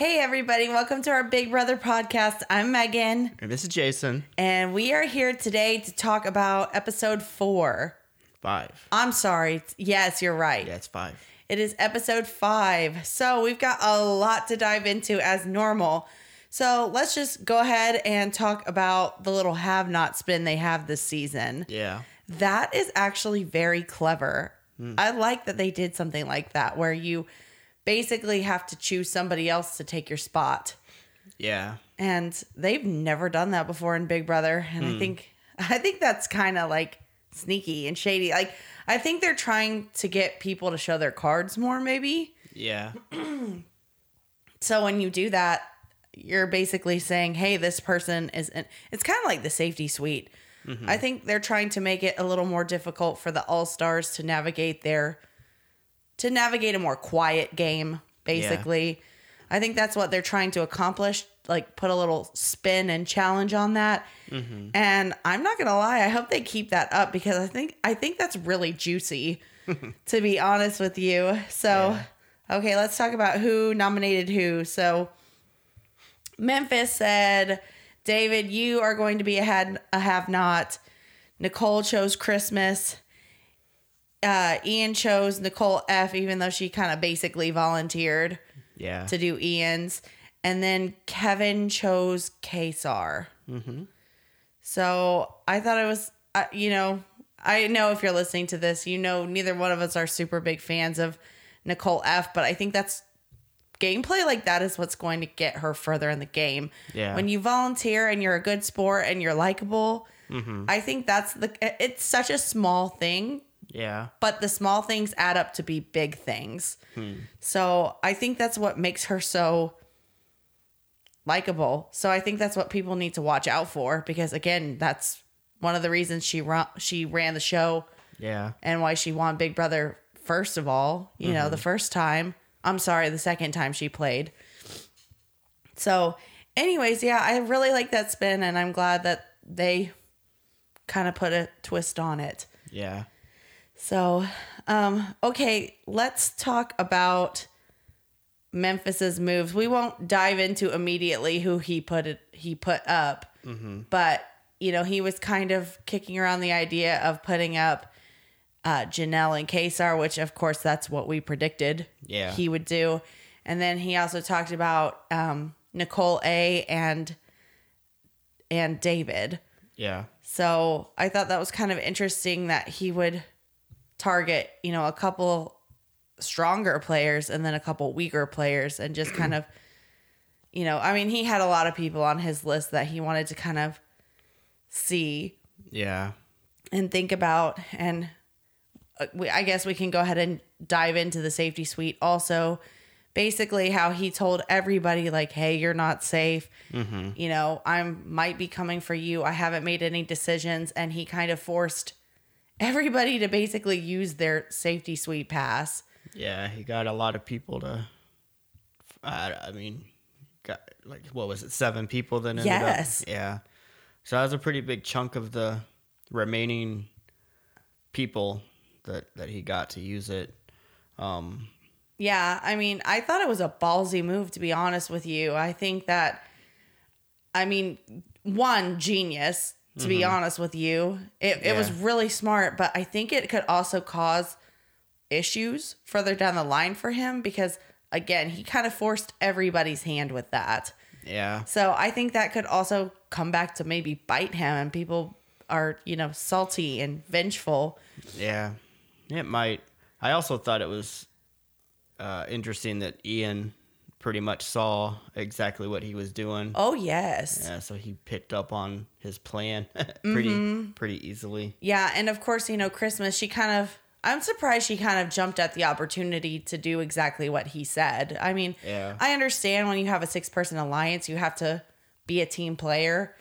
Hey, everybody, welcome to our Big Brother podcast. I'm Megan, And this is Jason. and we are here today to talk about episode four. Five. I'm sorry. Yes, you're right. Yeah, it's five. It is episode five. So we've got a lot to dive into as normal. So let's just go ahead and talk about the little have not spin they have this season. Yeah. That is actually very clever. Hmm. I like that they did something like that where you basically have to choose somebody else to take your spot. Yeah. And they've never done that before in Big Brother. And I hmm. think I think that's kind of like sneaky and shady. Like I think they're trying to get people to show their cards more maybe. Yeah. So when you do that, you're basically saying, "Hey, this person is." In, it's kind of like the safety suite. Mm-hmm. I think they're trying to make it a little more difficult for the all stars to navigate their, to navigate a more quiet game. Basically, I think that's what they're trying to accomplish. Like put a little spin and challenge on that. Mm-hmm. And I'm not gonna lie, I hope they keep that up because I think I think that's really juicy. to be honest with you, so. Okay, let's talk about who nominated who. So Memphis said, David, you are going to be a, had, a have not. Nicole chose Christmas. Uh, Ian chose Nicole F, even though she kind of basically volunteered Yeah. to do Ian's. And then Kevin chose Kaysar. mm-hmm. So I thought it was, uh, you know, I know if you're listening to this, you know, neither one of us are super big fans of Nicole F, but I think that's gameplay like that is what's going to get her further in the game. Yeah. When you volunteer and you're a good sport and you're likable, Mm-hmm. I think that's the, it's such a small thing, Yeah. but the small things add up to be big things. Hmm. So I think that's what makes her so likable. So I think that's what people need to watch out for because again, that's one of the reasons she ran, she ran the show Yeah. and why she won Big Brother first of all, you know, the first time. I'm sorry, the second time she played. So, anyways, yeah, I really like that spin and I'm glad that they kind of put a twist on it. Yeah. So, um, okay, let's talk about Memphis's moves. We won't dive into immediately who he put it he put up, but you know he was kind of kicking around the idea of putting up uh, Janelle and Kaysar, which of course that's what we predicted Yeah. he would do, and then he also talked about um, Nicole A and and David. Yeah. So I thought that was kind of interesting that he would target, you know, a couple stronger players and then a couple weaker players and just kind of, you know, I mean, he had a lot of people on his list that he wanted to kind of see Yeah. and think about. And uh, we, I guess we can go ahead and dive into the safety suite also. Basically, how he told everybody, like, hey, you're not safe. You know, I might be coming for you. I haven't made any decisions. And he kind of forced everybody to basically use their safety suite pass. Yeah. He got a lot of people to. I, I mean, got like what was it? Seven people then. ended Yes. up. Yeah. So that was a pretty big chunk of the remaining people that that he got to use it. Um. Yeah, I mean, I thought it was a ballsy move to be honest with you. I think that I mean, one genius to be honest with you. It it was really smart, but I think it could also cause issues further down the line for him because again, he kind of forced everybody's hand with that. Yeah. So, I think that could also come back to maybe bite him and people are, you know, salty and vengeful. Yeah, it might. I also thought it was uh, interesting that Ian pretty much saw exactly what he was doing. Oh, yes. Yeah, so he picked up on his plan pretty Mm-hmm. pretty easily. Yeah, and of course, you know, Christmas, she kind of I'm surprised she kind of jumped at the opportunity to do exactly what he said. I mean, Yeah. I understand when you have a six person alliance, you have to be a team player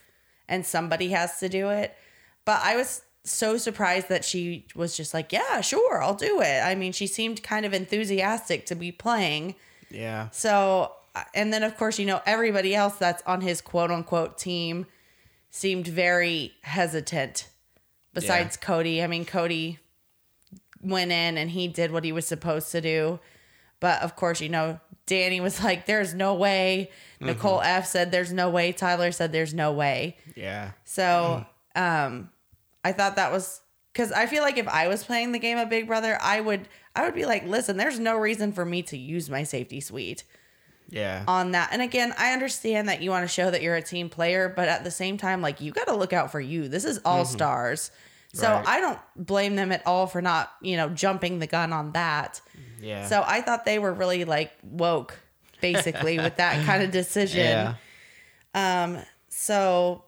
and somebody has to do it. But I was so surprised that she was just like, yeah, sure, I'll do it. I mean, she seemed kind of enthusiastic to be playing. Yeah, So, and then of course, you know, everybody else that's on his quote unquote team seemed very hesitant besides Cody. I mean, Cody went in and he did what he was supposed to do. But of course, you know, Dani was like, "There's no way." Nicole F said, "There's no way." Tyler said, "There's no way." Yeah. So, um, I thought that was because I feel like if I was playing the game of Big Brother, I would I would be like, "Listen, there's no reason for me to use my safety suite." Yeah. on that. And again, I understand that you want to show that you're a team player, but at the same time, like you got to look out for you. This is all stars. So Right. I don't blame them at all for not, you know, jumping the gun on that. yeah. So I thought they were really like woke, basically, with that kind of decision. yeah. Um, So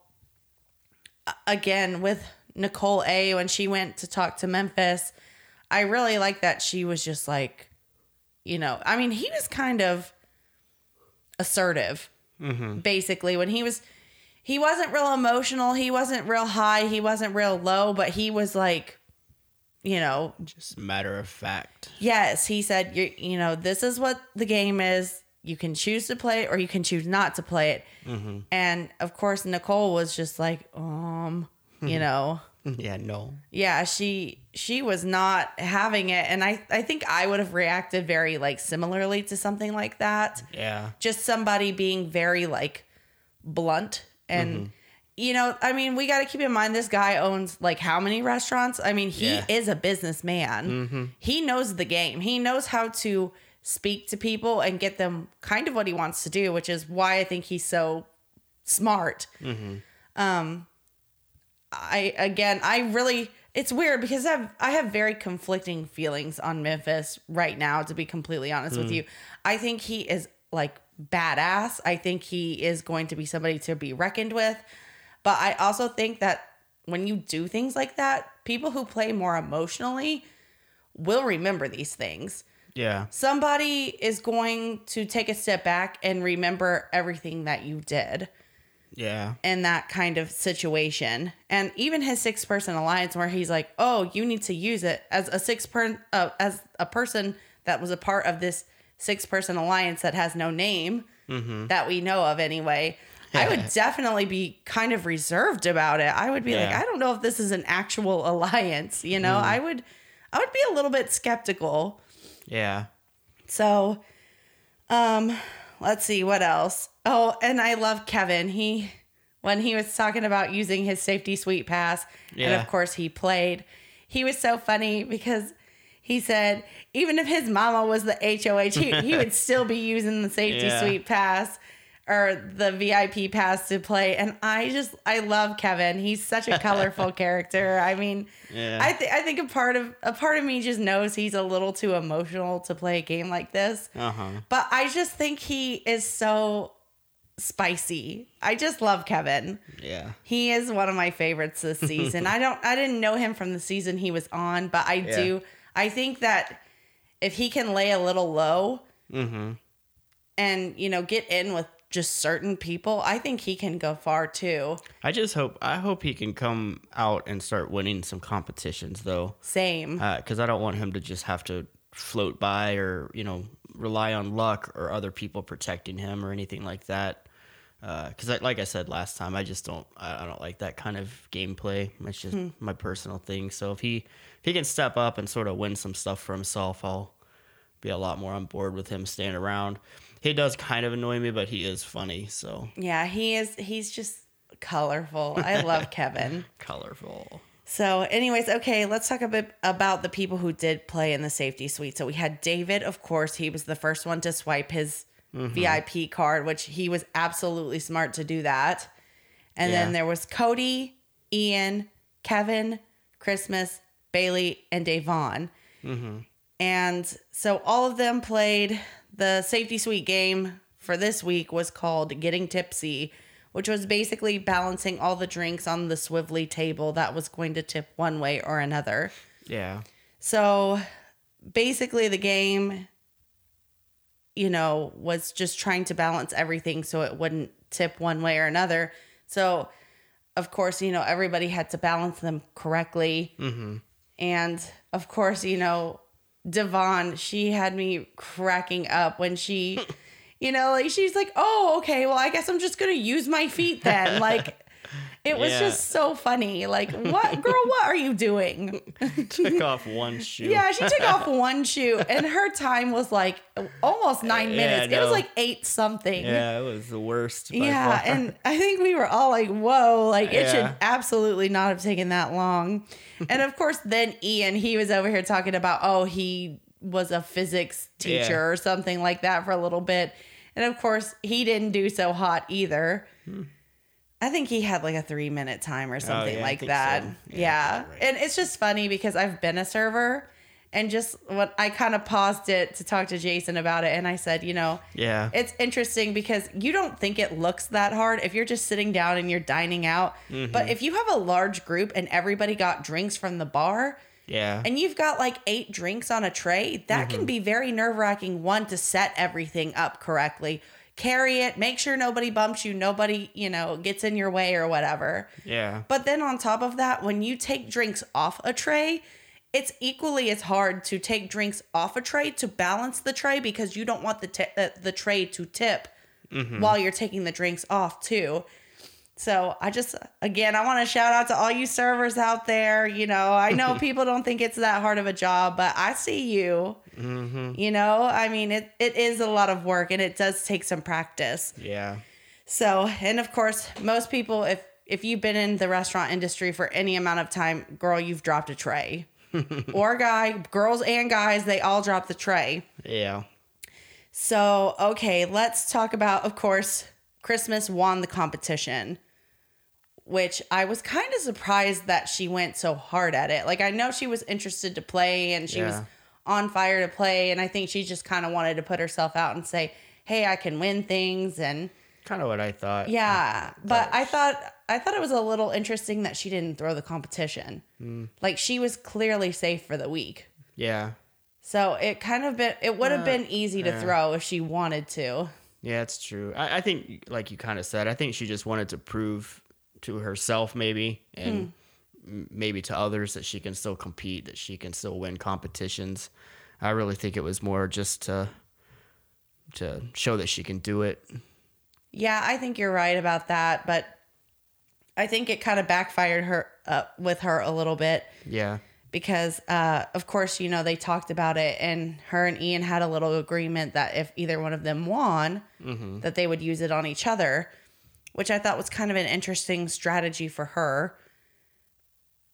again, with Nicole A, when she went to talk to Memphis, I really like that she was just like, you know, I mean, he was kind of assertive, basically, when he was, he wasn't real emotional. He wasn't real high. He wasn't real low, but he was like, you know, Just matter of fact. yes, he said, you you know, this is what the game is. You can choose to play it or you can choose not to play it. And of course, Nicole was just like, um, you mm-hmm. know, mm-hmm. Yeah. No. yeah, she she was not having it, and I I think I would have reacted very like similarly to something like that. Yeah. Just somebody being very like blunt and. Mm-hmm. You know, I mean, we got to keep in mind this guy owns like how many restaurants? I mean, he Yeah. is a businessman. He knows the game. He knows how to speak to people and get them kind of what he wants to do, which is why I think he's so smart. Um, I again, I really it's weird because I have I have very conflicting feelings on Memphis right now. To be completely honest with hmm. you, I think he is like badass. I think he is going to be somebody to be reckoned with. But I also think that when you do things like that, people who play more emotionally will remember these things. Yeah. Somebody is going to take a step back and remember everything that you did Yeah. in that kind of situation. And even his six person alliance, where he's like, "Oh, you need to use it as a six per uh, as a person that was a part of this six person alliance that has no name that we know of anyway." I would definitely be kind of reserved about it. I would be like, I don't know if this is an actual alliance. You know, I would, I would be a little bit skeptical. Yeah. So, um, let's see what else. Oh, and I love Kevin. He when he was talking about using his safety suite pass, and of course he played. He was so funny because he said even if his mama was the HOH, he, he would still be using the safety Yeah. suite pass or the VIP pass to play. And I just I love Kevin. He's such a colorful character. I mean, Yeah. I think I think a part of a part of me just knows he's a little too emotional to play a game like this. Uh huh. But I just think he is so spicy. I just love Kevin. Yeah. He is one of my favorites this season. I don't I didn't know him from the season he was on, but I Yeah. do I think that if he can lay a little low Mm-hmm. and, you know, get in with just certain people, I think he can go far too. I just hope I hope he can come out and start winning some competitions though, Same. because I don't want him to just have to float by or you know rely on luck or other people protecting him or anything like that. Uh, because I like I said last time, I just don't I, I don't like that kind of gameplay. It's just hmm. my personal thing. So if he if he can step up and sort of win some stuff for himself, I'll be a lot more on board with him staying around. He does kind of annoy me, but he is funny. So yeah, he is he's just colorful. I love Kevin. colorful. So, anyways, okay, let's talk a bit about the people who did play in the safety suite. So, we had David, of course, he was the first one to swipe his Mm-hmm. VIP card, which he was absolutely smart to do that. And Yeah. then there was Cody, Ian, Kevin, Christmas, Bayleigh, and Da'Vonne. Mm-hmm. And so, all of them played the safety suite game for this week was called Getting Tipsy, which was basically balancing all the drinks on the swivelly table that was going to tip one way or another. Yeah. So basically, the game, you know, was just trying to balance everything so it wouldn't tip one way or another. So, of course, you know, everybody had to balance them correctly. Mm-hmm. And of course, you know, Da'Vonne, she had me cracking up when she, you know, like she's like, oh, okay, well, I guess I'm just going to use my feet then. Like, It was Yeah. just so funny. Like, what, girl, what are you doing? Took off one shoe. Yeah, she took off one shoe and her time was like almost nine Yeah, minutes. It was like eight something. Yeah, it was the worst. by Yeah, far. and I think we were all like, whoa, like it should absolutely not have taken that long. and of course, then Ian, he was over here talking about, oh, he was a physics teacher Yeah. or something like that for a little bit. And of course, he didn't do so hot either. Hmm. I think he had like a three minute time or something Hmm. Oh, yeah, like that. so. Yeah. Yeah, right. And it's just funny because I've been a server and just what I kind of paused it to talk to Jason about it. And I said, you know, yeah, it's interesting because you don't think it looks that hard if you're just sitting down and you're dining out. Mm-hmm. But if you have a large group and everybody got drinks from the bar yeah, and you've got like eight drinks on a tray, that Mm-hmm. can be very nerve wracking. One, to set everything up correctly, carry it, make sure nobody bumps you, nobody, you know, gets in your way or whatever. yeah, But then on top of that, when you take drinks off a tray, it's equally as hard to take drinks off a tray to balance the tray because you don't want the ti- uh, the tray to tip while you're taking the drinks off too. So I just again I want to shout out to all you servers out there. You know I know people don't think it's that hard of a job, but I see you. Mm-hmm. You know I mean it it is a lot of work and it does take some practice. yeah, So, and of course, most people, if if you've been in the restaurant industry for any amount of time, girl, you've dropped a tray. or guy, girls and guys, they all drop the tray. yeah. So, okay, let's talk about, of course, Christmas won the competition, which I was kind of surprised that she went so hard at it. Like, I know she was interested to play and she was on fire to play. And I think she just kind of wanted to put herself out and say, hey, I can win things. And Kind of what I thought. yeah, but I thought I thought it was a little interesting that she didn't throw the competition. Hmm. Like she was clearly safe for the week. yeah, So it kind of been it would have Uh, been easy to yeah. throw if she wanted to. yeah. It's true. I, I think, like you kind of said, I think she just wanted to prove to herself, maybe, and m- maybe to others that she can still compete, that she can still win competitions. I really think it was more just to to show that she can do it. Yeah, I think you're right about that, but I think it kind of backfired her uh, with her a little bit Yeah, because uh, of course, you know, they talked about it and her and Ian had a little agreement that if either one of them won, that they would use it on each other, which I thought was kind of an interesting strategy for her.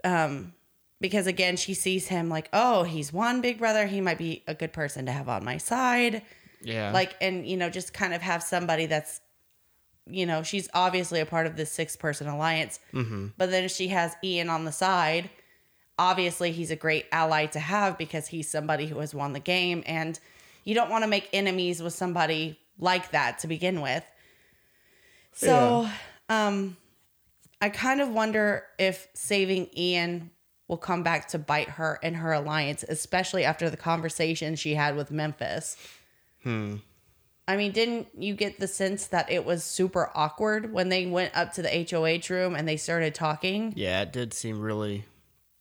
Um because again, she sees him like, "Oh, he's won Big Brother. He might be a good person to have on my side." yeah, like and you know just kind of have somebody that's you know she's obviously a part of this six person alliance but then she has ian on the side obviously he's a great ally to have because he's somebody who has won the game and you don't want to make enemies with somebody like that to begin with so um i kind of wonder if saving ian will come back to bite her in her alliance especially after the conversation she had with memphis Hmm. I mean, didn't you get the sense that it was super awkward when they went up to the HOH room and they started talking? Yeah, it did seem really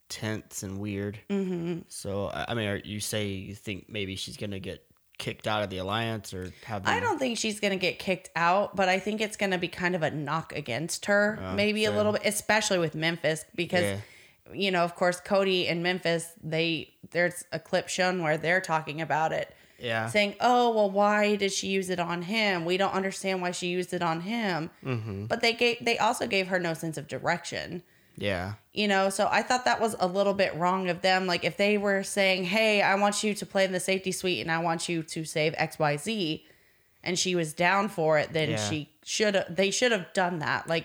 tense and weird. Mm-hmm. So, I I mean, are, you say you think maybe she's gonna get kicked out of the alliance or have? Them, I don't think she's going to get kicked out, but I think it's going to be kind of a knock against her, maybe a little bit, especially with Memphis because Yeah. you know, of course, Cody and Memphis, they there's a clip shown where they're talking about it. Yeah. saying, "Oh, well, why did she use it on him? We don't understand why she used it on him." Mm-hmm. But they gave they also gave her no sense of direction. Yeah. You know, so I thought that was a little bit wrong of them. Like if they were saying, "Hey, I want you to play in the safety suite and I want you to save XYZ," and she was down for it, then Yeah. she should have they should have done that. Like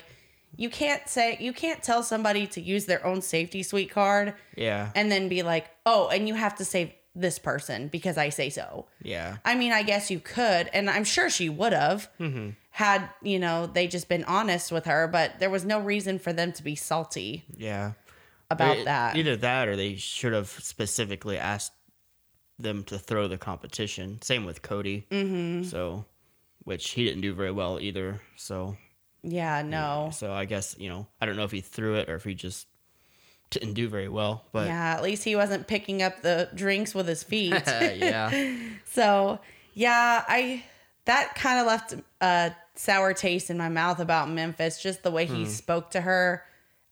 you can't say you can't tell somebody to use their own safety suite card Yeah. and then be like, "Oh, and you have to save this person because I say so." Yeah. I mean, I guess you could, and I'm sure she would have mm-hmm. Had, you know, they just been honest with her, but there was no reason for them to be salty Yeah. about It- that. Either that or they should have specifically asked them to throw the competition. Same with Cody. Mm-hmm. So, which he didn't do very well either. So, yeah, no. so I guess you know I don't know if he threw it or if he just didn't do very well. But Yeah, at least he wasn't picking up the drinks with his feet. yeah. so, yeah, I that kind of left a sour taste in my mouth about Memphis. Just the way he spoke to her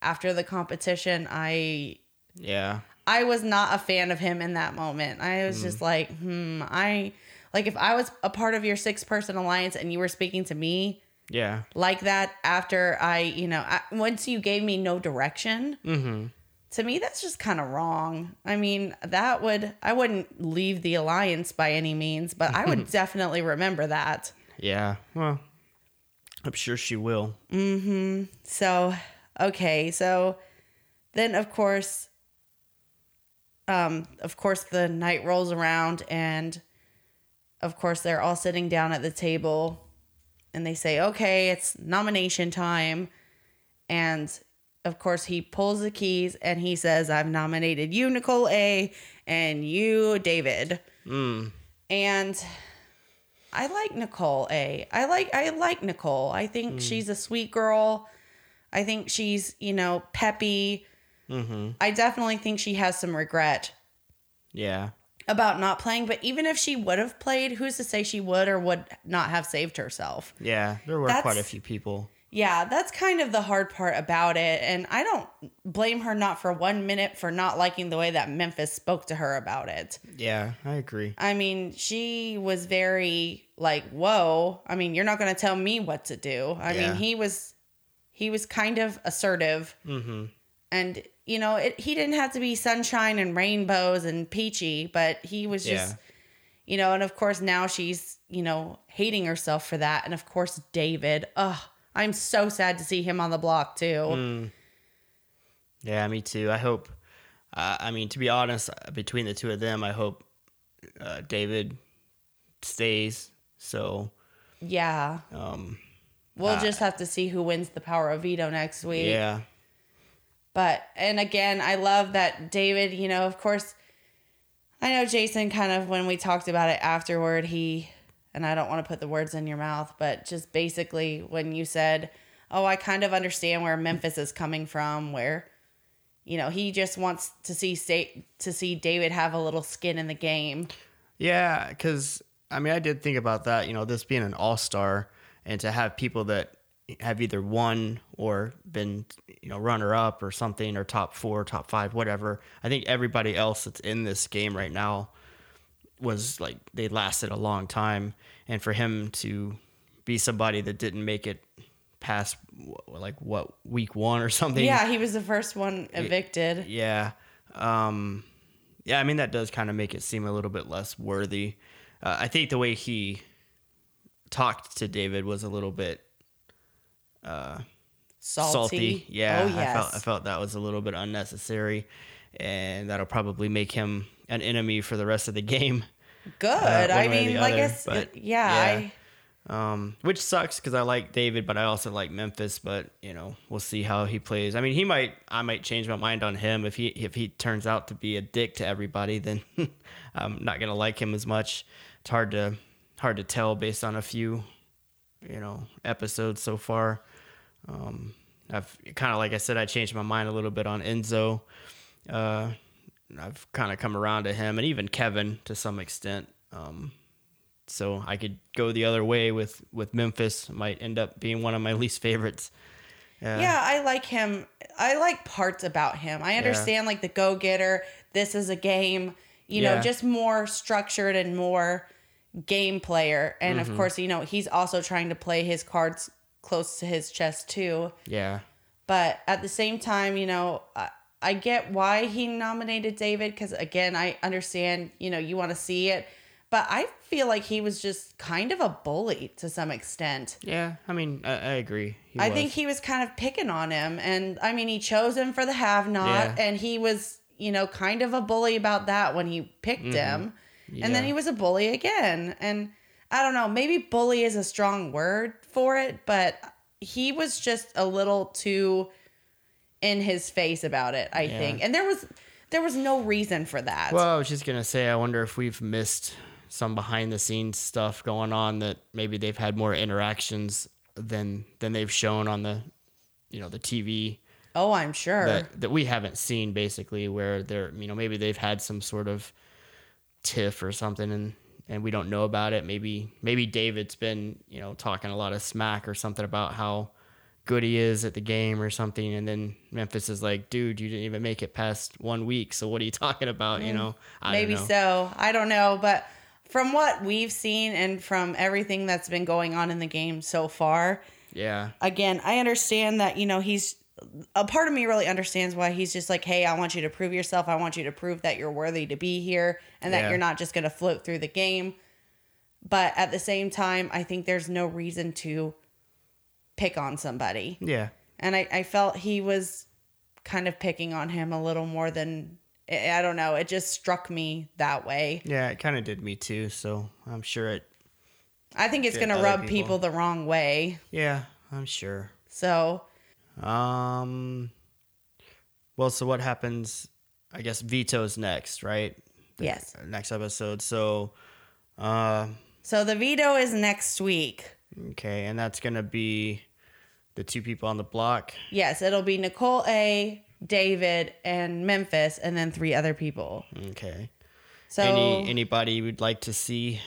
after the competition. I Yeah. I was not a fan of him in that moment. I was just like, hmm, I like if I was a part of your six person alliance and you were speaking to me Yeah. like that after I, you know, I, once you gave me no direction, Mm-hmm. To me that's just kind of wrong. I mean, that would I wouldn't leave the alliance by any means, but I would definitely remember that. Yeah. Well, I'm sure she will. mm-hmm So, okay, so then of course um of course the night rolls around and of course they're all sitting down at the table and they say, "Okay, it's nomination time." And of course he pulls the keys and he says, "I've nominated you Nicole A and you David." Mm. And I like Nicole A. I like I like Nicole. I think she's a sweet girl. I think she's, you know, peppy. Mm-hmm. I definitely think she has some regret Yeah. about not playing, but even if she would have played, who's to say she would or would not have saved herself? Yeah. There were That's- quite a few people. Yeah, that's kind of the hard part about it. And I don't blame her not for one minute for not liking the way that Memphis spoke to her about it. Yeah, I agree. I mean, she was very like, "Whoa!" I mean, you're not going to tell me what to do. I Yeah. mean, he was he was kind of assertive, Mm-hmm. and you know, it, he didn't have to be sunshine and rainbows and peachy, but he was just, Yeah. you know, and of course now she's you know hating herself for that, and of course David, ugh, I'm so sad to see him on the block too. Mm. Yeah, me too. I hope. Uh, I mean, to be honest, uh, between the two of them, I hope uh, David stays. So, Yeah, um, we'll Uh, just have to see who wins the power of veto next week. yeah, But and again, I love that David, you know, of course I know Jason kind of when we talked about it afterward, he and I don't want to put the words in your mouth, but just basically when you said, "Oh, I kind of understand where Memphis is coming from," where you know, he just wants to see state to see David have a little skin in the game. yeah. Because I mean, I did think about that. You know, this being an all star, and to have people that have either won or been, you know, runner up or something, or top four, top five, whatever. I think everybody else that's in this game right now was like they lasted a long time, and for him to be somebody that didn't make it past like what week one or something. Yeah, he was the first one evicted. Yeah. Um, yeah, I mean, that does kind of make it seem a little bit less worthy. Uh, I think the way he talked to David was a little bit Salty. Yeah. Oh I felt. I felt that was a little bit unnecessary. And that'll probably make him an enemy for the rest of the game. Good. uh, I mean, the I other, guess but, yeah, yeah. Um, which sucks because I like David, but I also like Memphis. But you know, we'll see how he plays. I mean, he might. I might change my mind on him if he if he turns out to be a dick to everybody. Then I'm not gonna like him as much. It's hard to hard to tell based on a few, you know, episodes so far. Um, I've kind of like I said, I changed my mind a little bit on Enzo. Uh, I've kind of come around to him and even Kevin to some extent. Um, so I could go the other way with with Memphis. Might end up being one of my least favorites. Yeah. Yeah, I like him. I like parts about him. I understand like the go getter. This is a game, you know, just more structured and more game player. And Mm-hmm. of course, you know, he's also trying to play his cards close to his chest too. Yeah. But at the same time, you know, I, get why he nominated David because again, I understand, you know, you want to see it. But I feel like he was just kind of a bully to some extent. Yeah. I mean, I, I agree. He I was. think he was kind of picking on him. And I mean, he chose him for the have not. Yeah. And he was, you know, kind of a bully about that when he picked him. And then Mm-hmm. He was a bully again. And I don't know, maybe bully is a strong word for it, but he was just a little too in his face about it, I Yeah. think. And there was there was no reason for that. Well, I was just gonna say, I wonder if we've missed some behind the scenes stuff going on that maybe they've had more interactions than than they've shown on the, you know, the TV oh, I'm sure. that that we haven't seen basically where they're you know maybe they've had some sort of tiff or something and and we don't know about it. Maybe maybe David's been you know talking a lot of smack or something about how good he is at the game or something, and then Memphis is like, dude, you didn't even make it past one week, so what are you talking about? You mm, know, I Maybe don't know. so. I don't know, but from what we've seen and from everything that's been going on in the game so far, Yeah, again, I understand that, you know, he's a part of me really understands why he's just like, hey, I want you to prove yourself. I want you to prove that you're worthy to be here and that Yeah. you're not just going to float through the game. But at the same time, I think there's no reason to pick on somebody. yeah, And I, I felt he was kind of picking on him a little more than, I don't know, it just struck me that way. yeah. It kind of did me too. So I'm sure it. I think it's going to rub people. people the wrong way. Yeah, I'm sure. So, Um. Well, so what happens? I guess veto's next, right? The Yes. Next episode. So, uh, so the veto is next week. okay, and that's gonna be the two people on the block. Yes, it'll be Nicole A, David, and Memphis, and then three other people. Okay. So Any anybody you would like to see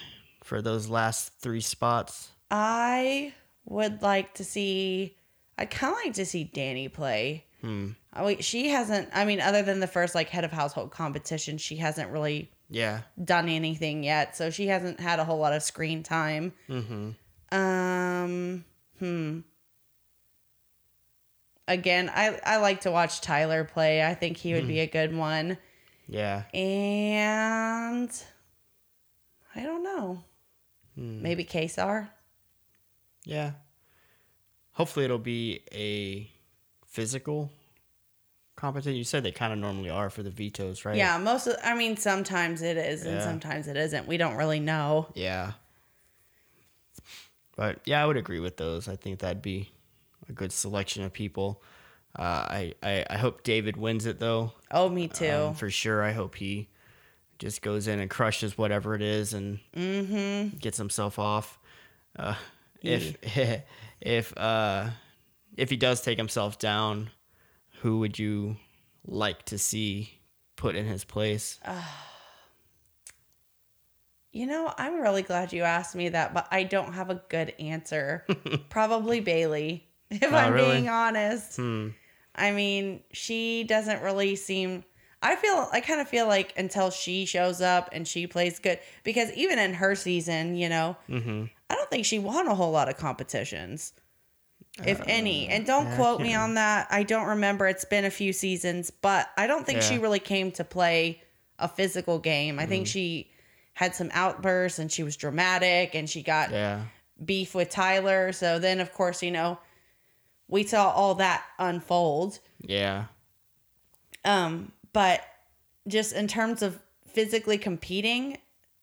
for those last three spots? I would like to see. I'd kind of like to see Dani play. Hmm. Oh, wait, she hasn't. I mean, other than the first like head of household competition, she hasn't really Yeah. done anything yet. So she hasn't had a whole lot of screen time. Mm-hmm. Um, hmm. Again, I I like to watch Tyler play. I think he would be a good one. Yeah. And I don't know. Hmm. Maybe Kaysar. Yeah. Hopefully it'll be a physical competition. You said they kind of normally are for the vetoes, right? Yeah, most of I mean sometimes it is and sometimes it isn't. We don't really know. Yeah. But yeah, I would agree with those. I think that'd be a good selection of people. Uh, I, I I hope David wins it though. Oh, me too. Um, for sure. I hope he just goes in and crushes whatever it is and mm-hmm. gets himself off. Uh, if if uh, if he does take himself down, who would you like to see put in his place? You know, I'm really glad you asked me that, but I don't have a good answer. Probably Bayleigh, if Oh, I'm really? being honest. Hmm. I mean, she doesn't really seem. I feel. I kind of feel like until she shows up and she plays good, because even in her season, you know, Mm-hmm. I don't think she won a whole lot of competitions, if any. And don't Uh, yeah, quote me on that. I don't remember. It's been a few seasons, but I don't think she really came to play a physical game. I Mm. think she had some outbursts and she was dramatic and she got Yeah. beef with Tyler. So then, of course, you know, we saw all that unfold. Yeah. Um, but just in terms of physically competing,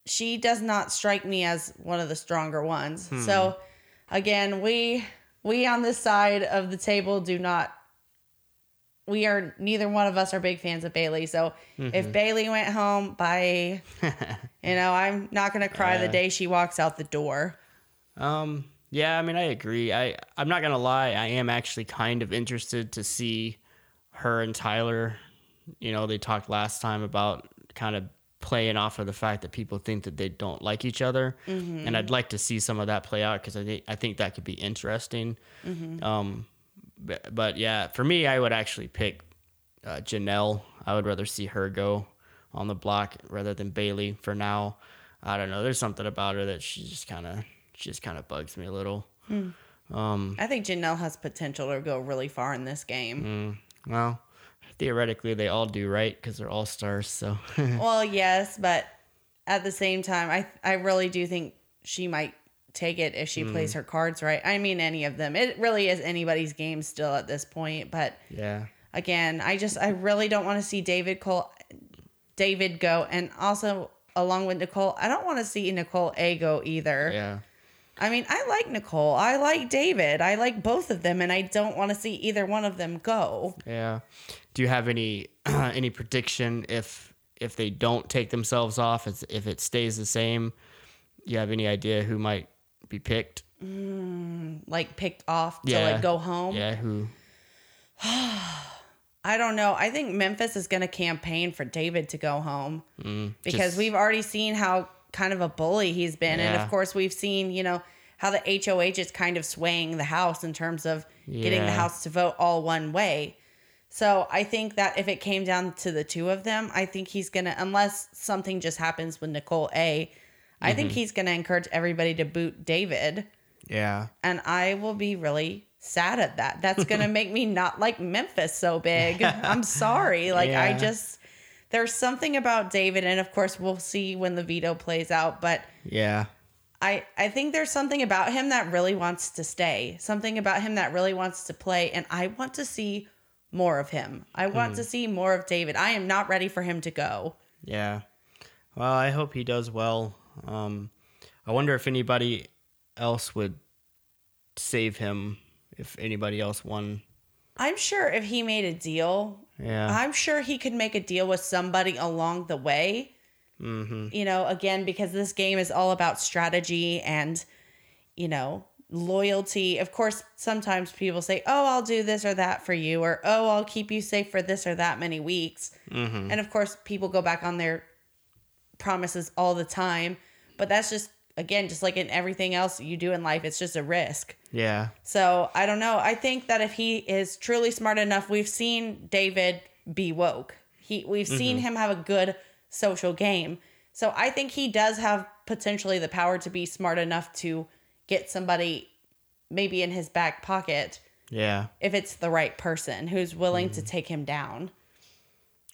she does not strike me as one of the stronger ones. So again, we we on this side of the table do not we are neither one of us are big fans of Bayleigh. So if Bayleigh went home, bye. you know, I'm not gonna cry the day she walks out the door. Um. Yeah. I mean, I agree. I I'm not gonna lie. I am actually kind of interested to see her and Tyler. You know, they talked last time about kind of playing off of the fact that people think that they don't like each other, and I'd like to see some of that play out because I think I think that could be interesting. Um. But, but yeah, for me, I would actually pick uh, Janelle. I would rather see her go on the block rather than Bayleigh for now. I don't know. There's something about her that she just kind of just kind of bugs me a little. Hmm. Um, I think Janelle has potential to go really far in this game. Hmm. well, theoretically they all do, right? Because they're all stars. So Well, yes, but at the same time, I I really do think she might take it if she plays hmm. her cards right. I mean, any of them. It really is anybody's game still at this point. But yeah, again, I just I really don't want to see David Cole, David go, and also along with Nicole, I don't want to see Nicole A go either. yeah, I mean, I like Nicole, I like David, I like both of them, and I don't want to see either one of them go. yeah. Do you have any any prediction if if they don't take themselves off, if if it stays the same? You have any idea who might be picked? Like picked off to Yeah. like go home. Yeah, who? I don't know. I think Memphis is going to campaign for David to go home because Mm, just- we've already seen how kind of a bully he's been. And of course, we've seen, you know, how the HOH is kind of swaying the House in terms of getting the House to vote all one way. So I think that if it came down to the two of them, I think he's going to, unless something just happens with Nicole A, I Mm-hmm. think he's going to encourage everybody to boot David. Yeah. And I will be really sad at that. That's going to make me not like Memphis so big. I'm sorry. Like, I just, there's something about David. And of course, we'll see when the veto plays out. But Yeah. I, I think there's something about him that really wants to stay, something about him that really wants to play. And I want to see more of him. I want to see more of David. I am not ready for him to go. Yeah. Well, I hope he does well. Um, I wonder if anybody else would save him if anybody else won. I'm sure if he made a deal, Yeah. I'm sure he could make a deal with somebody along the way. mm-hmm. You know, again, because this game is all about strategy and, you know, loyalty. Of course, sometimes people say, oh, I'll do this or that for you, or oh, I'll keep you safe for this or that many weeks. Mm-hmm. And of course, people go back on their promises all the time. But that's just, again, just like in everything else you do in life, it's just a risk. Yeah. So I don't know. I think that if he is truly smart enough, we've seen David be woke. He we've seen mm-hmm. him have a good social game. So I think he does have potentially the power to be smart enough to get somebody maybe in his back pocket Yeah. if it's the right person who's willing to mm-hmm. take him down.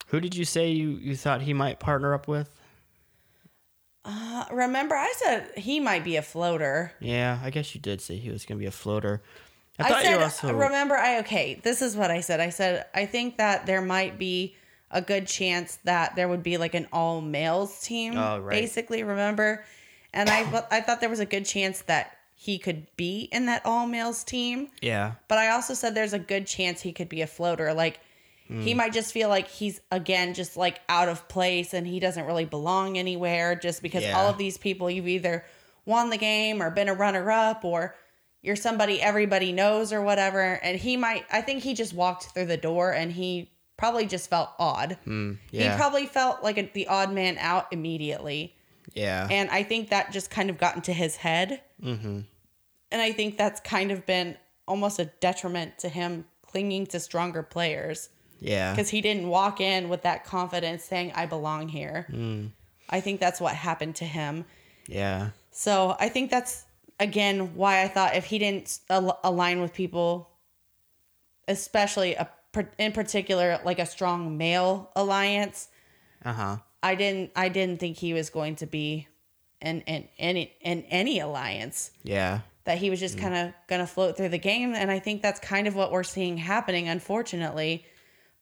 Who did you say you, you thought he might partner up with? Uh, remember, I said he might be a floater. Yeah, I guess you did say he was going to be a floater. I I, thought said, you also. remember, I okay. This is what I said. I said I think that there might be a good chance that there would be like an all males team. Oh, right. Basically, remember, and I I thought there was a good chance that he could be in that all males team. yeah. But I also said there's a good chance he could be a floater. Like he might just feel like he's again just like out of place and he doesn't really belong anywhere just because Yeah. all of these people you've either won the game or been a runner up or you're somebody everybody knows or whatever. And he might I think he just walked through the door and he probably just felt odd. Mm, yeah. He probably felt like a, the odd man out immediately. yeah. And I think that just kind of got into his head. mm-hmm. And I think that's kind of been almost a detriment to him clinging to stronger players Yeah. because he didn't walk in with that confidence saying, I belong here. Mm, I think that's what happened to him. yeah. So I think that's, again, why I thought if he didn't al- align with people, especially a, in particular, like a strong male alliance, Uh huh. I didn't, I didn't think he was going to be in, in, any, in any alliance. Yeah. that he was just kind of going to float through the game and I think that's kind of what we're seeing happening unfortunately.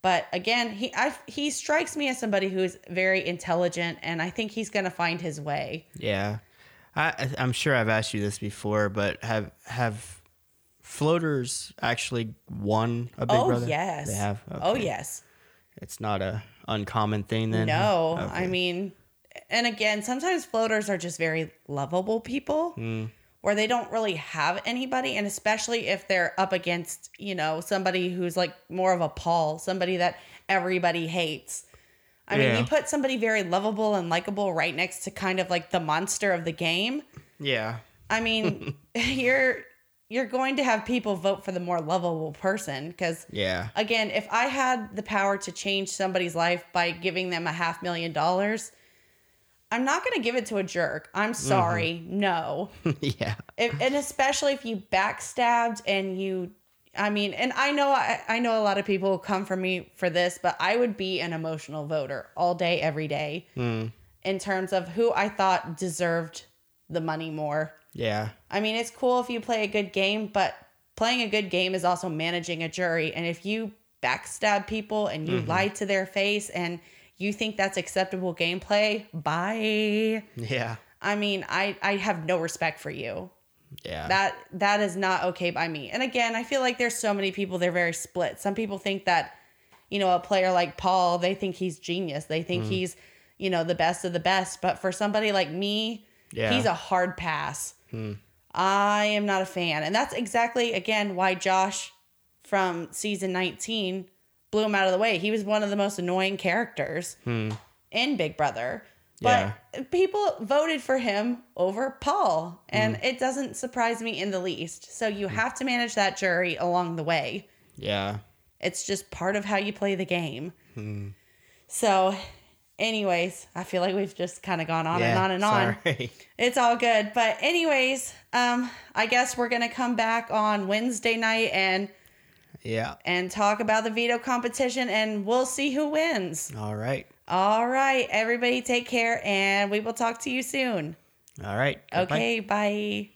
But again, he I, he strikes me as somebody who's very intelligent and I think he's going to find his way. Yeah. I, I'm sure I've asked you this before, but have have floaters actually won a Big oh Brother? yes. They have. Oh yes. It's not a uncommon thing then. No, Okay. I mean and again, sometimes floaters are just very lovable people. Hmm. Where they don't really have anybody, and especially if they're up against, you know, somebody who's like more of a Paul, somebody that everybody hates. I mean, you put somebody very lovable and likable right next to kind of like the monster of the game. Yeah. I mean, you're you're going to have people vote for the more lovable person because Yeah. again, if I had the power to change somebody's life by giving them a half million dollars, I'm not going to give it to a jerk. I'm sorry. No. yeah. If, and especially if you backstabbed and you I mean, and I know I, I know a lot of people come for me for this, but I would be an emotional voter all day, every day Hmm. in terms of who I thought deserved the money more. Yeah. I mean, it's cool if you play a good game, but playing a good game is also managing a jury. And if you backstab people and you lie to their face and you think that's acceptable gameplay, bye. Yeah. I mean, I I have no respect for you. Yeah. That that is not okay by me. And again, I feel like there's so many people they're very split. Some people think that you know, a player like Paul, they think he's genius. They think mm-hmm. he's, you know, the best of the best, but for somebody like me, Yeah. he's a hard pass. Hmm. I am not a fan. And that's exactly again why Josh from season 19 blew him out of the way. He was one of the most annoying characters in Big Brother. But Yeah. people voted for him over Paul, and Mm-hmm. it doesn't surprise me in the least. So you have to manage that jury along the way. Yeah. It's just part of how you play the game. Hmm. So, anyways, I feel like we've just kind of gone on and on and on. Sorry. It's all good. But anyways, um, I guess we're gonna come back on Wednesday night and yeah. and talk about the veto competition and we'll see who wins. All right. All right, everybody take care and we will talk to you soon. All right. Goodbye. Okay, bye.